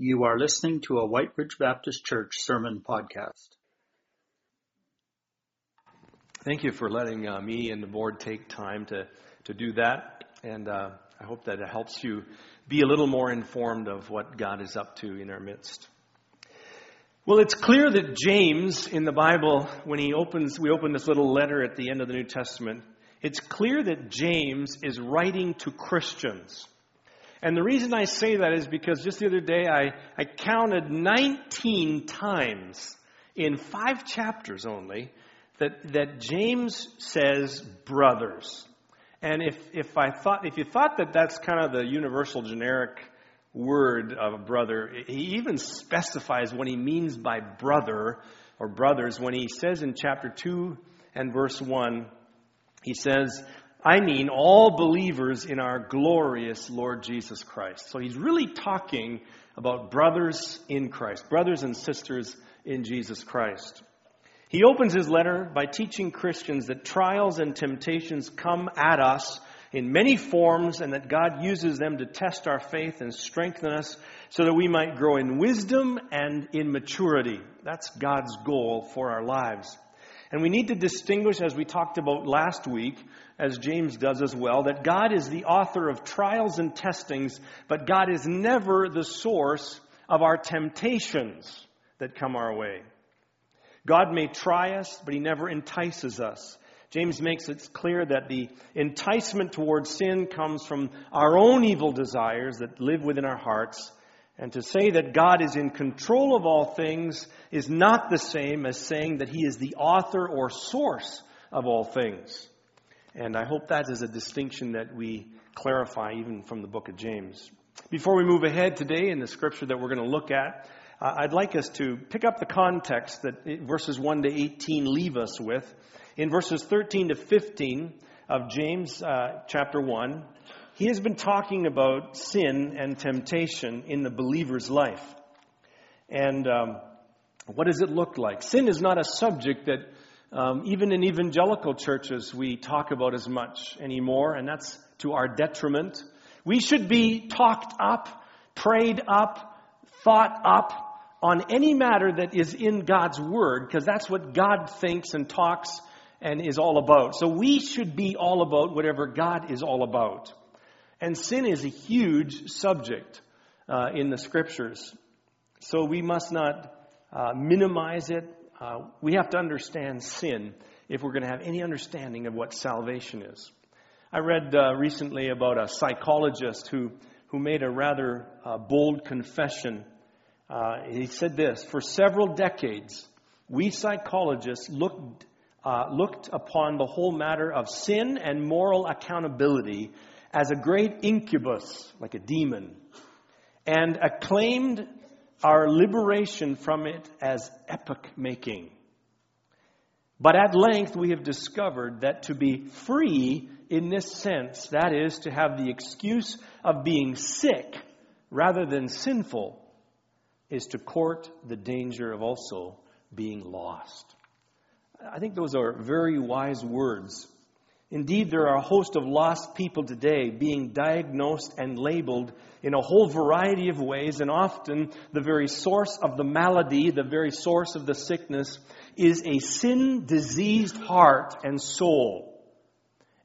You are listening to a Whyte Ridge Baptist Church sermon podcast. Thank you for letting uh, me and the board take time to, to do that. And uh, I hope that it helps you be a little more informed of what God is up to in our midst. Well, it's clear that James in the Bible, when he opens, we open this little letter at the end of the New Testament, it's clear that James is writing to Christians. And the reason I say that is because just the other day I, I counted 19 times in five chapters only that, that James says brothers. And if, if I thought, if you thought that that's kind of the universal generic word of a brother, he even specifies what he means by brother or brothers when he says in chapter 2 and verse 1, he says, I mean all believers in our glorious Lord Jesus Christ. So he's really talking about brothers in Christ, brothers and sisters in Jesus Christ. He opens his letter by teaching Christians that trials and temptations come at us in many forms and that God uses them to test our faith and strengthen us so that we might grow in wisdom and in maturity. That's God's goal for our lives. And we need to distinguish, as we talked about last week, as James does as well, that God is the author of trials and testings, but God is never the source of our temptations that come our way. God may try us, but he never entices us. James makes it clear that the enticement towards sin comes from our own evil desires that live within our hearts. And to say that God is in control of all things is not the same as saying that he is the author or source of all things. And I hope that is a distinction that we clarify even from the book of James. Before we move ahead today in the scripture that we're going to look at, I'd like us to pick up the context that verses 1 to 18 leave us with. In verses 13 to 15 of James uh, chapter 1, he has been talking about sin and temptation in the believer's life. And um, what does it look like? Sin is not a subject that um, even in evangelical churches, we talk about as much anymore, and that's to our detriment. We should be talked up, prayed up, thought up on any matter that is in God's Word, because that's what God thinks and talks and is all about. So we should be all about whatever God is all about. And sin is a huge subject uh, in the Scriptures. So we must not uh, minimize it, uh, we have to understand sin if we're going to have any understanding of what salvation is. I read uh, recently about a psychologist who, who made a rather uh, bold confession. Uh, he said this For several decades, we psychologists looked, looked upon the whole matter of sin and moral accountability as a great incubus, like a demon, and acclaimed our liberation from it as epoch making. But at length we have discovered that to be free in this sense, that is, to have the excuse of being sick rather than sinful, is to court the danger of also being lost. I think those are very wise words. Indeed, there are a host of lost people today being diagnosed and labeled in a whole variety of ways, and often the very source of the malady, the very source of the sickness, is a sin diseased heart and soul.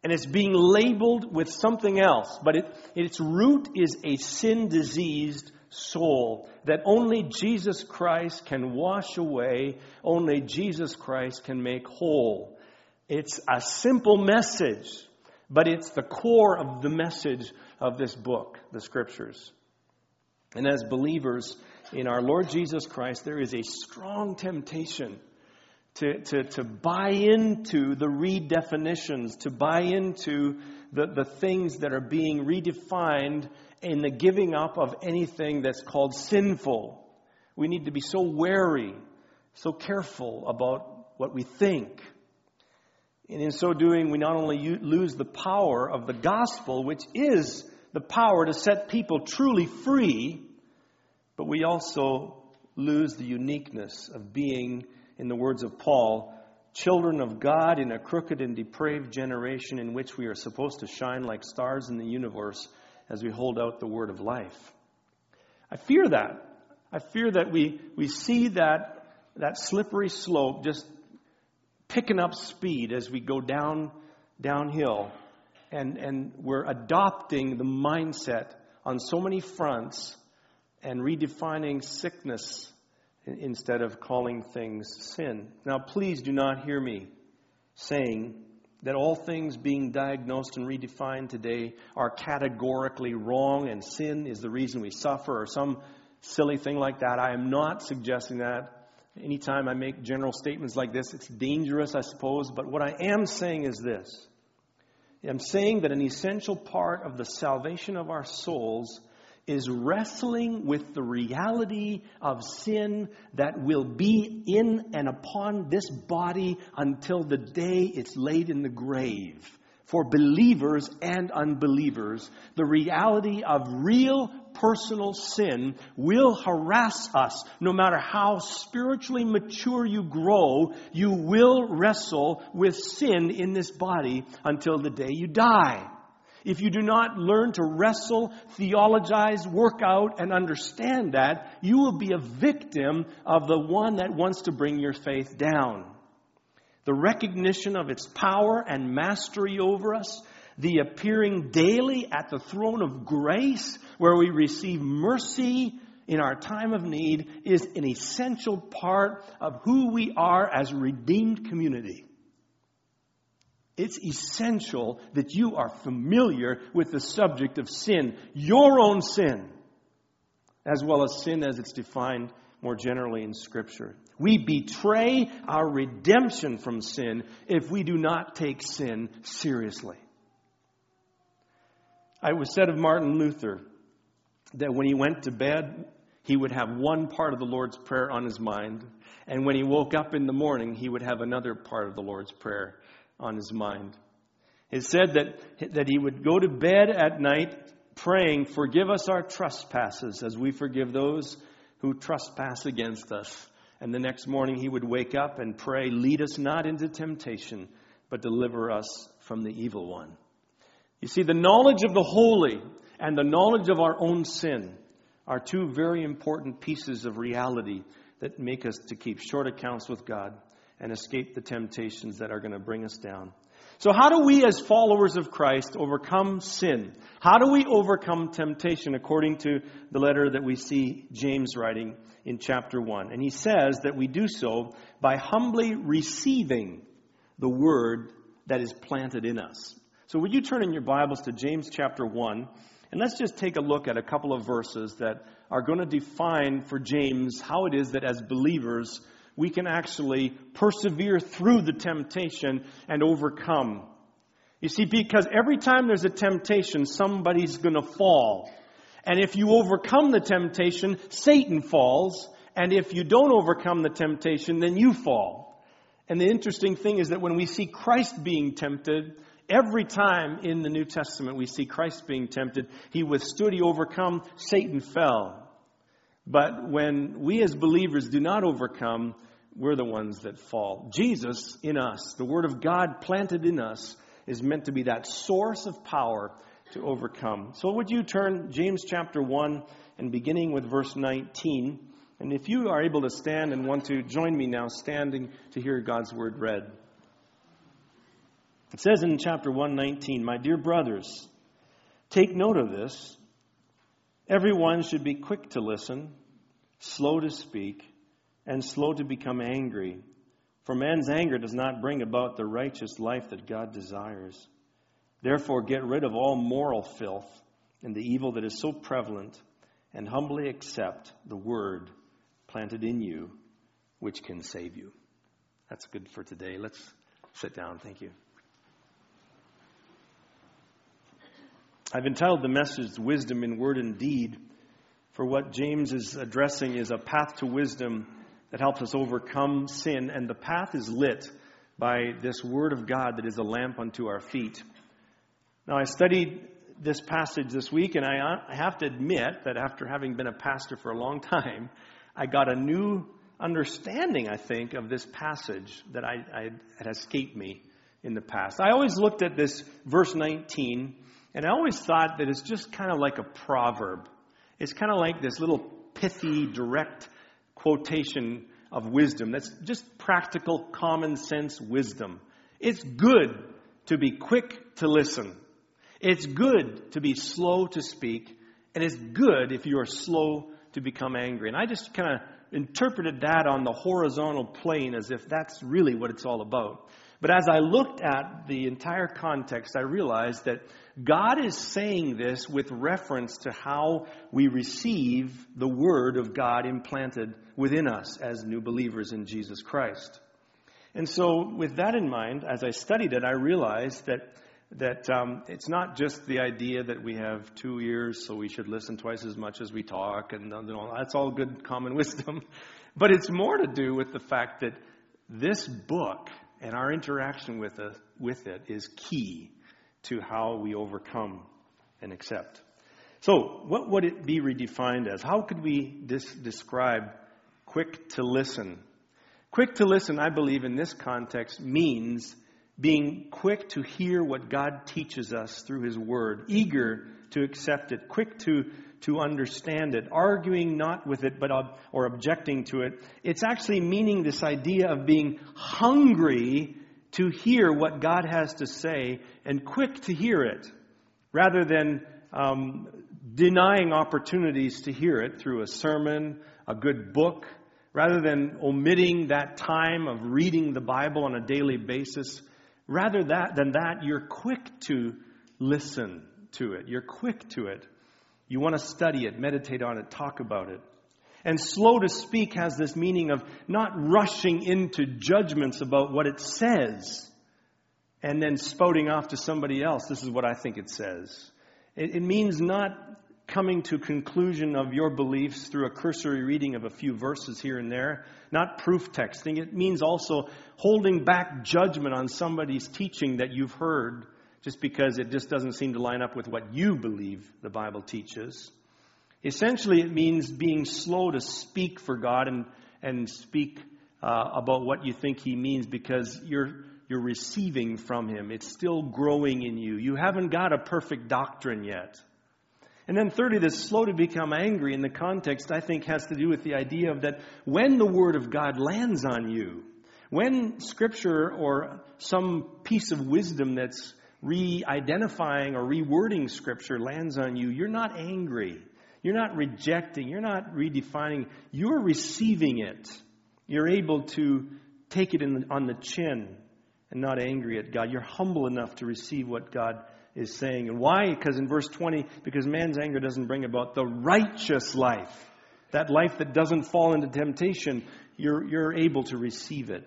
And it's being labeled with something else, but it, its root is a sin diseased soul that only Jesus Christ can wash away, only Jesus Christ can make whole. It's a simple message, but it's the core of the message of this book, the scriptures. And as believers in our Lord Jesus Christ, there is a strong temptation to, to, to buy into the redefinitions, to buy into the, the things that are being redefined in the giving up of anything that's called sinful. We need to be so wary, so careful about what we think. And in so doing, we not only lose the power of the gospel, which is the power to set people truly free, but we also lose the uniqueness of being, in the words of Paul, children of God in a crooked and depraved generation in which we are supposed to shine like stars in the universe as we hold out the word of life. I fear that. I fear that we, we see that, that slippery slope just picking up speed as we go down, downhill. And, and we're adopting the mindset on so many fronts and redefining sickness instead of calling things sin. Now, please do not hear me saying that all things being diagnosed and redefined today are categorically wrong and sin is the reason we suffer or some silly thing like that. I am not suggesting that. Anytime I make general statements like this, it's dangerous, I suppose. But what I am saying is this I'm saying that an essential part of the salvation of our souls is wrestling with the reality of sin that will be in and upon this body until the day it's laid in the grave. For believers and unbelievers, the reality of real personal sin will harass us. No matter how spiritually mature you grow, you will wrestle with sin in this body until the day you die. If you do not learn to wrestle, theologize, work out, and understand that, you will be a victim of the one that wants to bring your faith down. The recognition of its power and mastery over us, the appearing daily at the throne of grace where we receive mercy in our time of need is an essential part of who we are as a redeemed community. It's essential that you are familiar with the subject of sin, your own sin, as well as sin as it's defined more generally in Scripture. We betray our redemption from sin if we do not take sin seriously. I was said of Martin Luther that when he went to bed, he would have one part of the Lord's Prayer on his mind, and when he woke up in the morning, he would have another part of the Lord's Prayer on his mind. It said that, that he would go to bed at night praying, Forgive us our trespasses as we forgive those who trespass against us. And the next morning he would wake up and pray, Lead us not into temptation, but deliver us from the evil one. You see, the knowledge of the holy and the knowledge of our own sin are two very important pieces of reality that make us to keep short accounts with God and escape the temptations that are going to bring us down. So, how do we, as followers of Christ, overcome sin? How do we overcome temptation according to the letter that we see James writing in chapter 1? And he says that we do so by humbly receiving the word that is planted in us. So, would you turn in your Bibles to James chapter 1? And let's just take a look at a couple of verses that are going to define for James how it is that as believers we can actually persevere through the temptation and overcome. You see, because every time there's a temptation, somebody's going to fall. And if you overcome the temptation, Satan falls. And if you don't overcome the temptation, then you fall. And the interesting thing is that when we see Christ being tempted, every time in the New Testament we see Christ being tempted, he withstood, he overcome, Satan fell. But when we as believers do not overcome, we're the ones that fall. Jesus in us, the Word of God planted in us, is meant to be that source of power to overcome. So, would you turn James chapter 1 and beginning with verse 19? And if you are able to stand and want to join me now, standing to hear God's Word read. It says in chapter 119, My dear brothers, take note of this. Everyone should be quick to listen, slow to speak, and slow to become angry. For man's anger does not bring about the righteous life that God desires. Therefore, get rid of all moral filth and the evil that is so prevalent, and humbly accept the word planted in you, which can save you. That's good for today. Let's sit down. Thank you. I've entitled the message Wisdom in Word and Deed, for what James is addressing is a path to wisdom that helps us overcome sin, and the path is lit by this Word of God that is a lamp unto our feet. Now, I studied this passage this week, and I uh, have to admit that after having been a pastor for a long time, I got a new understanding, I think, of this passage that I, I had escaped me in the past. I always looked at this verse 19 and I always thought that it's just kind of like a proverb. It's kind of like this little pithy, direct quotation of wisdom. That's just practical, common sense wisdom. It's good to be quick to listen. It's good to be slow to speak. And it's good if you are slow to become angry. And I just kind of interpreted that on the horizontal plane as if that's really what it's all about. But as I looked at the entire context, I realized that God is saying this with reference to how we receive the Word of God implanted within us as new believers in Jesus Christ. And so, with that in mind, as I studied it, I realized that that um, it's not just the idea that we have two ears, so we should listen twice as much as we talk, and you know, that's all good common wisdom. But it's more to do with the fact that this book and our interaction with, a, with it is key to how we overcome and accept. So, what would it be redefined as? How could we dis- describe quick to listen? Quick to listen, I believe, in this context means being quick to hear what God teaches us through His Word, eager to accept it, quick to, to understand it, arguing not with it, but ob- or objecting to it. It's actually meaning this idea of being hungry to hear what God has to say and quick to hear it, rather than um, denying opportunities to hear it through a sermon, a good book, rather than omitting that time of reading the Bible on a daily basis Rather that, than that, you're quick to listen to it. You're quick to it. You want to study it, meditate on it, talk about it. And slow to speak has this meaning of not rushing into judgments about what it says and then spouting off to somebody else. This is what I think it says. It, it means not coming to conclusion of your beliefs through a cursory reading of a few verses here and there, not proof texting. It means also holding back judgment on somebody's teaching that you've heard just because it just doesn't seem to line up with what you believe the Bible teaches. Essentially, it means being slow to speak for God and, and speak uh, about what you think He means because you're, you're receiving from Him. It's still growing in you. You haven't got a perfect doctrine yet. And then thirdly, this slow to become angry in the context, I think, has to do with the idea of that when the Word of God lands on you, when Scripture or some piece of wisdom that's re-identifying or rewording Scripture lands on you, you're not angry. You're not rejecting. You're not redefining. You're receiving it. You're able to take it in, on the chin and not angry at God. You're humble enough to receive what God is saying. And why? Because in verse 20, because man's anger doesn't bring about the righteous life. That life that doesn't fall into temptation, you're, you're able to receive it.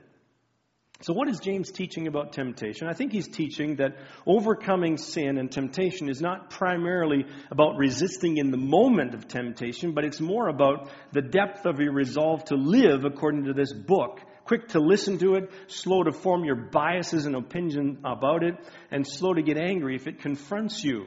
So, what is James teaching about temptation? I think he's teaching that overcoming sin and temptation is not primarily about resisting in the moment of temptation, but it's more about the depth of your resolve to live according to this book quick to listen to it, slow to form your biases and opinion about it, and slow to get angry if it confronts you.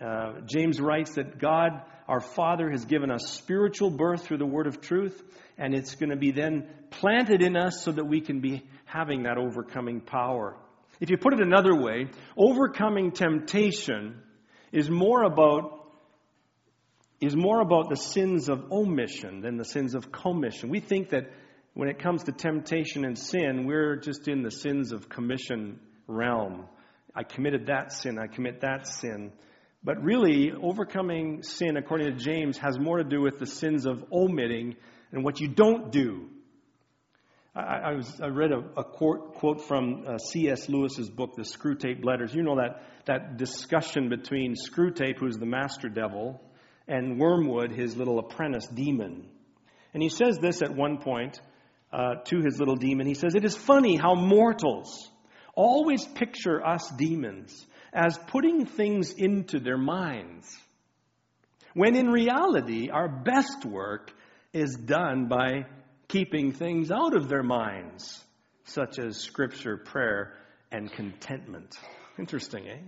Uh, James writes that God, our Father, has given us spiritual birth through the word of truth, and it's going to be then planted in us so that we can be having that overcoming power. If you put it another way, overcoming temptation is more about is more about the sins of omission than the sins of commission. We think that when it comes to temptation and sin, we're just in the sins of commission realm. I committed that sin, I commit that sin. But really, overcoming sin, according to James, has more to do with the sins of omitting and what you don't do. I, was, I read a, a quote, quote from uh, C.S. Lewis's book, The Screwtape Letters. You know that, that discussion between Screwtape, who's the master devil, and Wormwood, his little apprentice demon. And he says this at one point uh, to his little demon. He says, It is funny how mortals always picture us demons as putting things into their minds, when in reality, our best work is done by keeping things out of their minds, such as scripture, prayer, and contentment. Interesting, eh?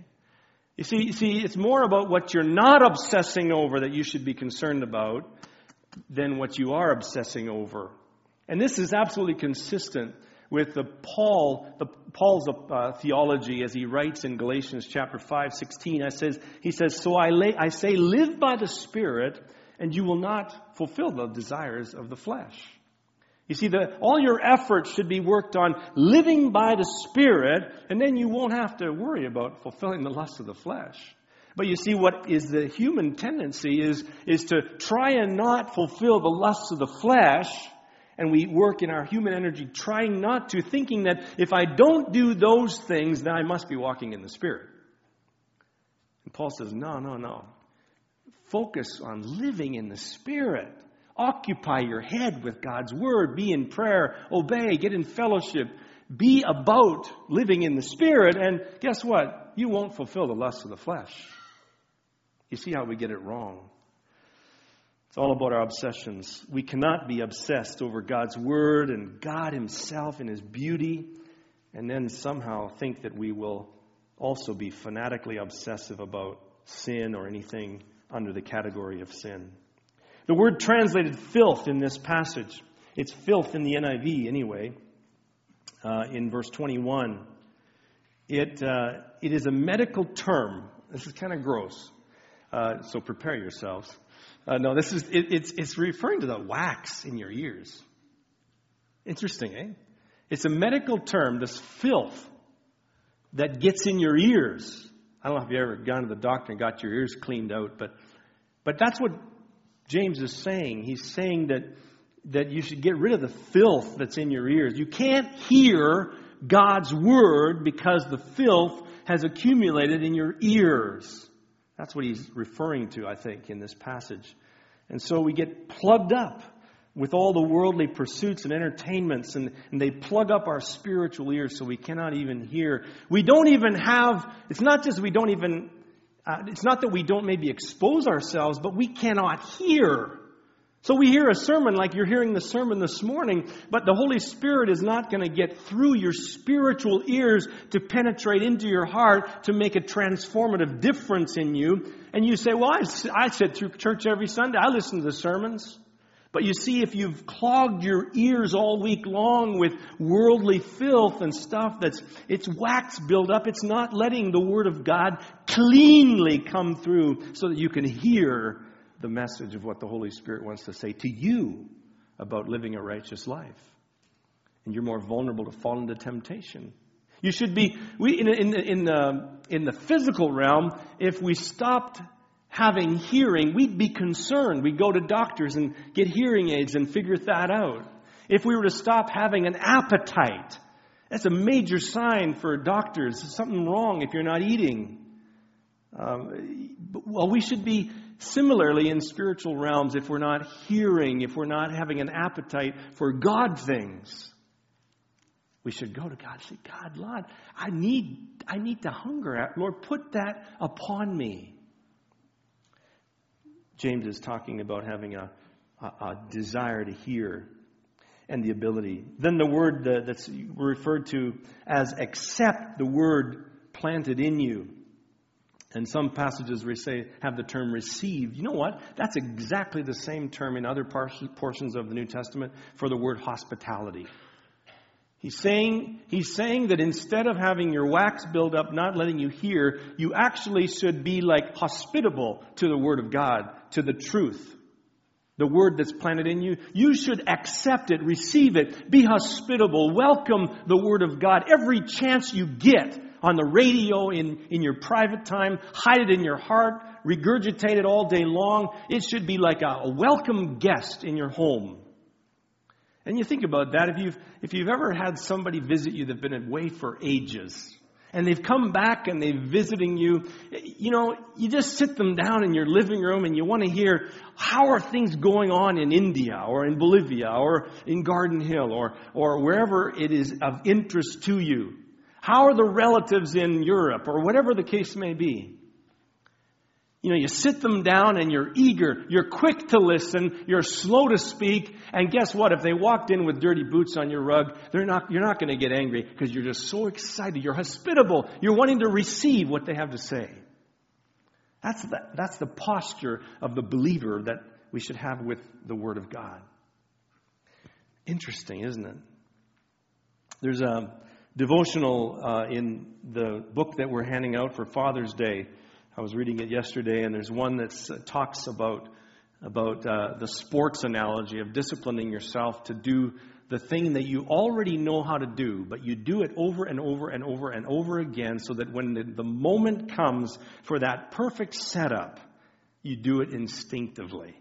You see, you see, it's more about what you're not obsessing over that you should be concerned about than what you are obsessing over. And this is absolutely consistent with the Paul, the, Paul's uh, theology as he writes in Galatians chapter 5, 16. I says, he says, So I, lay, I say, live by the Spirit, and you will not fulfill the desires of the flesh. You see, the, all your efforts should be worked on living by the Spirit, and then you won't have to worry about fulfilling the lusts of the flesh. But you see, what is the human tendency is, is to try and not fulfill the lusts of the flesh, and we work in our human energy trying not to, thinking that if I don't do those things, then I must be walking in the Spirit. And Paul says, no, no, no. Focus on living in the Spirit. Occupy your head with God's Word. Be in prayer. Obey. Get in fellowship. Be about living in the Spirit. And guess what? You won't fulfill the lusts of the flesh. You see how we get it wrong. It's all about our obsessions. We cannot be obsessed over God's Word and God Himself and His beauty, and then somehow think that we will also be fanatically obsessive about sin or anything under the category of sin. The word translated filth in this passage, it's filth in the NIV anyway, uh, in verse 21. It, uh, it is a medical term. This is kind of gross, uh, so prepare yourselves. Uh, no, this is it, it's it's referring to the wax in your ears. Interesting, eh? It's a medical term. This filth that gets in your ears. I don't know if you've ever gone to the doctor and got your ears cleaned out, but but that's what James is saying. He's saying that, that you should get rid of the filth that's in your ears. You can't hear God's word because the filth has accumulated in your ears. That's what he's referring to, I think, in this passage. And so we get plugged up with all the worldly pursuits and entertainments, and, and they plug up our spiritual ears so we cannot even hear. We don't even have, it's not just we don't even uh, it's not that we don't maybe expose ourselves, but we cannot hear. So we hear a sermon like you're hearing the sermon this morning, but the Holy Spirit is not going to get through your spiritual ears to penetrate into your heart to make a transformative difference in you. And you say, well, I, I sit through church every Sunday. I listen to the sermons. But you see, if you've clogged your ears all week long with worldly filth and stuff that's, it's wax buildup, it's not letting the Word of God cleanly come through so that you can hear the message of what the Holy Spirit wants to say to you about living a righteous life. And you're more vulnerable to fall into temptation. You should be, we, in, in, in, the, in the physical realm, if we stopped having hearing, we'd be concerned. We'd go to doctors and get hearing aids and figure that out. If we were to stop having an appetite, that's a major sign for doctors. There's something wrong if you're not eating. Um, well, we should be similarly in spiritual realms if we're not hearing, if we're not having an appetite for God things. We should go to God and say, God, Lord, I need, I need to hunger. Lord, put that upon me. James is talking about having a, a, a desire to hear and the ability. Then the word that's referred to as accept the word planted in you. And some passages say have the term receive. You know what? That's exactly the same term in other portions of the New Testament for the word hospitality. He's saying, he's saying that instead of having your wax build up, not letting you hear, you actually should be like hospitable to the Word of God, to the truth. The Word that's planted in you. You should accept it, receive it, be hospitable, welcome the Word of God every chance you get on the radio, in, in your private time, hide it in your heart, regurgitate it all day long. It should be like a, a welcome guest in your home. And you think about that, if you've, if you've ever had somebody visit you that's been away for ages, and they've come back and they're visiting you, you know, you just sit them down in your living room and you want to hear, how are things going on in India or in Bolivia or in Garden Hill or, or wherever it is of interest to you? How are the relatives in Europe or whatever the case may be? You know, you sit them down and you're eager, you're quick to listen, you're slow to speak, and guess what? If they walked in with dirty boots on your rug, they're not, you're not going to get angry because you're just so excited. You're hospitable. You're wanting to receive what they have to say. That's the, that's the posture of the believer that we should have with the Word of God. Interesting, isn't it? There's a devotional uh, in the book that we're handing out for Father's Day I was reading it yesterday, and there's one that uh, talks about about uh, the sports analogy of disciplining yourself to do the thing that you already know how to do, but you do it over and over and over and over again so that when the, the moment comes for that perfect setup, you do it instinctively.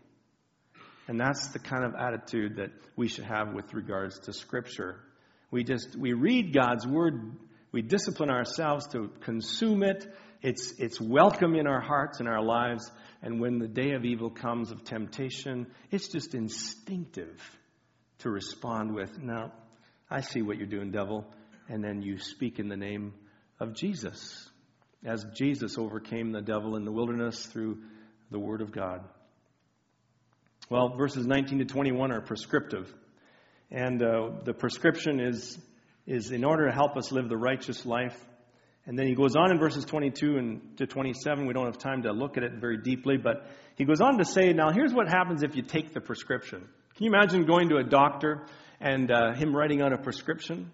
And that's the kind of attitude that we should have with regards to Scripture. We just, we read God's Word, we discipline ourselves to consume it. It's, it's welcome in our hearts and our lives. And when the day of evil comes, of temptation, it's just instinctive to respond with, No, I see what you're doing, devil. And then you speak in the name of Jesus, as Jesus overcame the devil in the wilderness through the Word of God. Well, verses 19 to 21 are prescriptive. And uh, the prescription is, is in order to help us live the righteous life. And then he goes on in verses 22 and to 27. We don't have time to look at it very deeply, but he goes on to say, now here's what happens if you take the prescription. Can you imagine going to a doctor and uh, him writing out a prescription?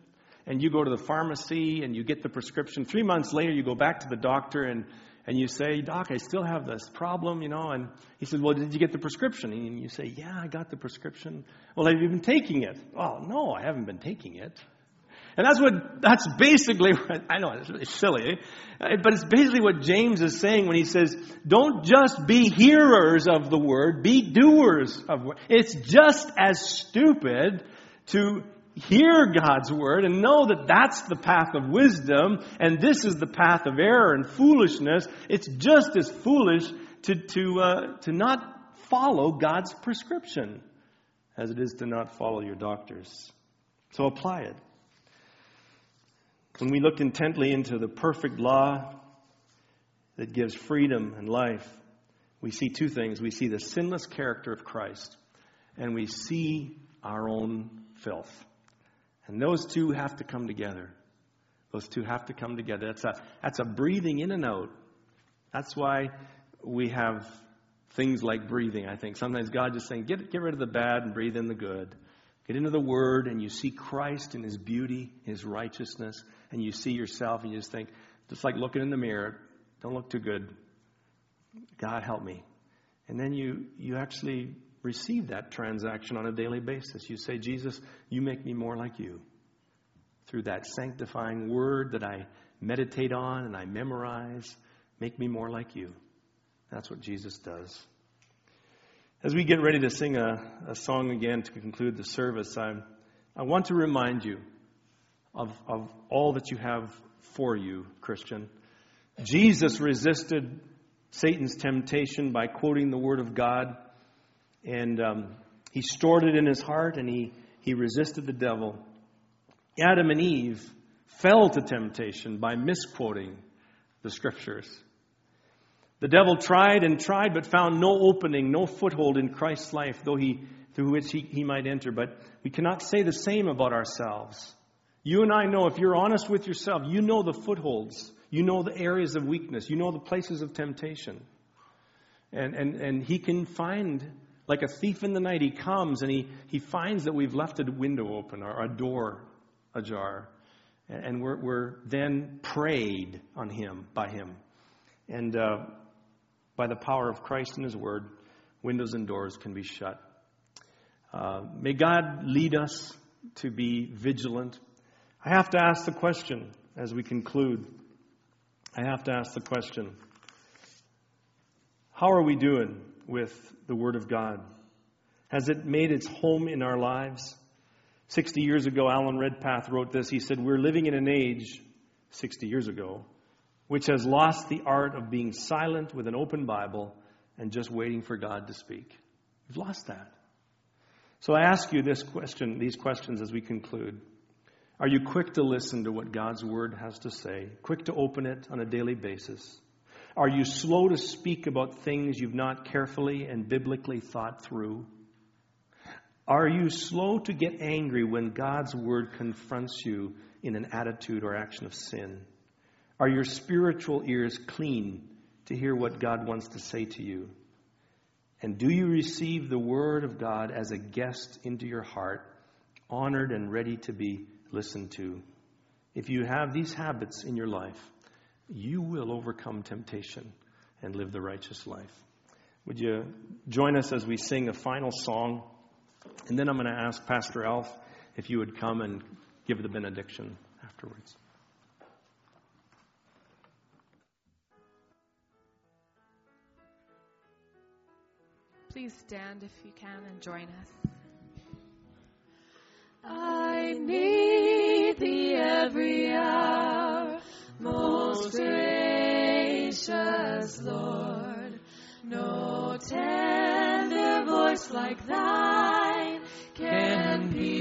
And you go to the pharmacy and you get the prescription. Three months later, you go back to the doctor and, and you say, Doc, I still have this problem, you know. And he said, Well, did you get the prescription? And you say, Yeah, I got the prescription. Well, have you been taking it? Oh, no, I haven't been taking it. And that's what, that's basically what, I know it's really silly, eh? but it's basically what James is saying when he says, don't just be hearers of the word, be doers of word. It's just as stupid to hear God's word and know that that's the path of wisdom and this is the path of error and foolishness. It's just as foolish to, to, uh, to not follow God's prescription as it is to not follow your doctors. So apply it. When we look intently into the perfect law that gives freedom and life, we see two things. We see the sinless character of Christ, and we see our own filth. And those two have to come together. Those two have to come together. That's a, that's a breathing in and out. That's why we have things like breathing, I think. Sometimes God just saying, get, get rid of the bad and breathe in the good. Get into the Word and you see Christ in His beauty, His righteousness, and you see yourself and you just think, just like looking in the mirror, don't look too good. God help me. And then you, you actually receive that transaction on a daily basis. You say, Jesus, you make me more like you. Through that sanctifying word that I meditate on and I memorize, make me more like you. That's what Jesus does. As we get ready to sing a, a song again to conclude the service, I, I want to remind you of, of all that you have for you, Christian. Jesus resisted Satan's temptation by quoting the Word of God, and um, he stored it in his heart and he, he resisted the devil. Adam and Eve fell to temptation by misquoting the Scriptures. The devil tried and tried, but found no opening, no foothold in Christ's life, though he, through which he, he might enter. But we cannot say the same about ourselves. You and I know, if you're honest with yourself, you know the footholds. You know the areas of weakness. You know the places of temptation. And, and, and he can find, like a thief in the night, he comes and he, he finds that we've left a window open or a door ajar. And we're, we're then preyed on him, by him. And uh, by the power of Christ and His Word, windows and doors can be shut. Uh, may God lead us to be vigilant. I have to ask the question as we conclude. I have to ask the question How are we doing with the Word of God? Has it made its home in our lives? 60 years ago, Alan Redpath wrote this. He said, We're living in an age, 60 years ago, which has lost the art of being silent with an open Bible and just waiting for God to speak. We've lost that. So I ask you this question, these questions as we conclude. Are you quick to listen to what God's word has to say? Quick to open it on a daily basis? Are you slow to speak about things you've not carefully and biblically thought through? Are you slow to get angry when God's word confronts you in an attitude or action of sin? Are your spiritual ears clean to hear what God wants to say to you? And do you receive the Word of God as a guest into your heart, honored and ready to be listened to? If you have these habits in your life, you will overcome temptation and live the righteous life. Would you join us as we sing a final song? And then I'm going to ask Pastor Alf if you would come and give the benediction afterwards. Please stand if you can and join us. I need thee every hour, most gracious Lord. No tender voice like thine can peace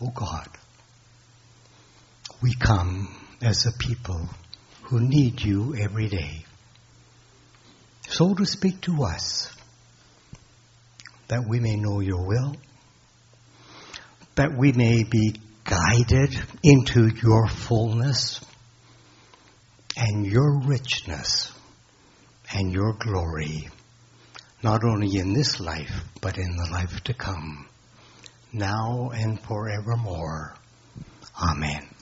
O God, we come as a people who need you every day. So to speak to us, that we may know your will, that we may be guided into your fullness and your richness and your glory, not only in this life, but in the life to come now and forevermore. Amen.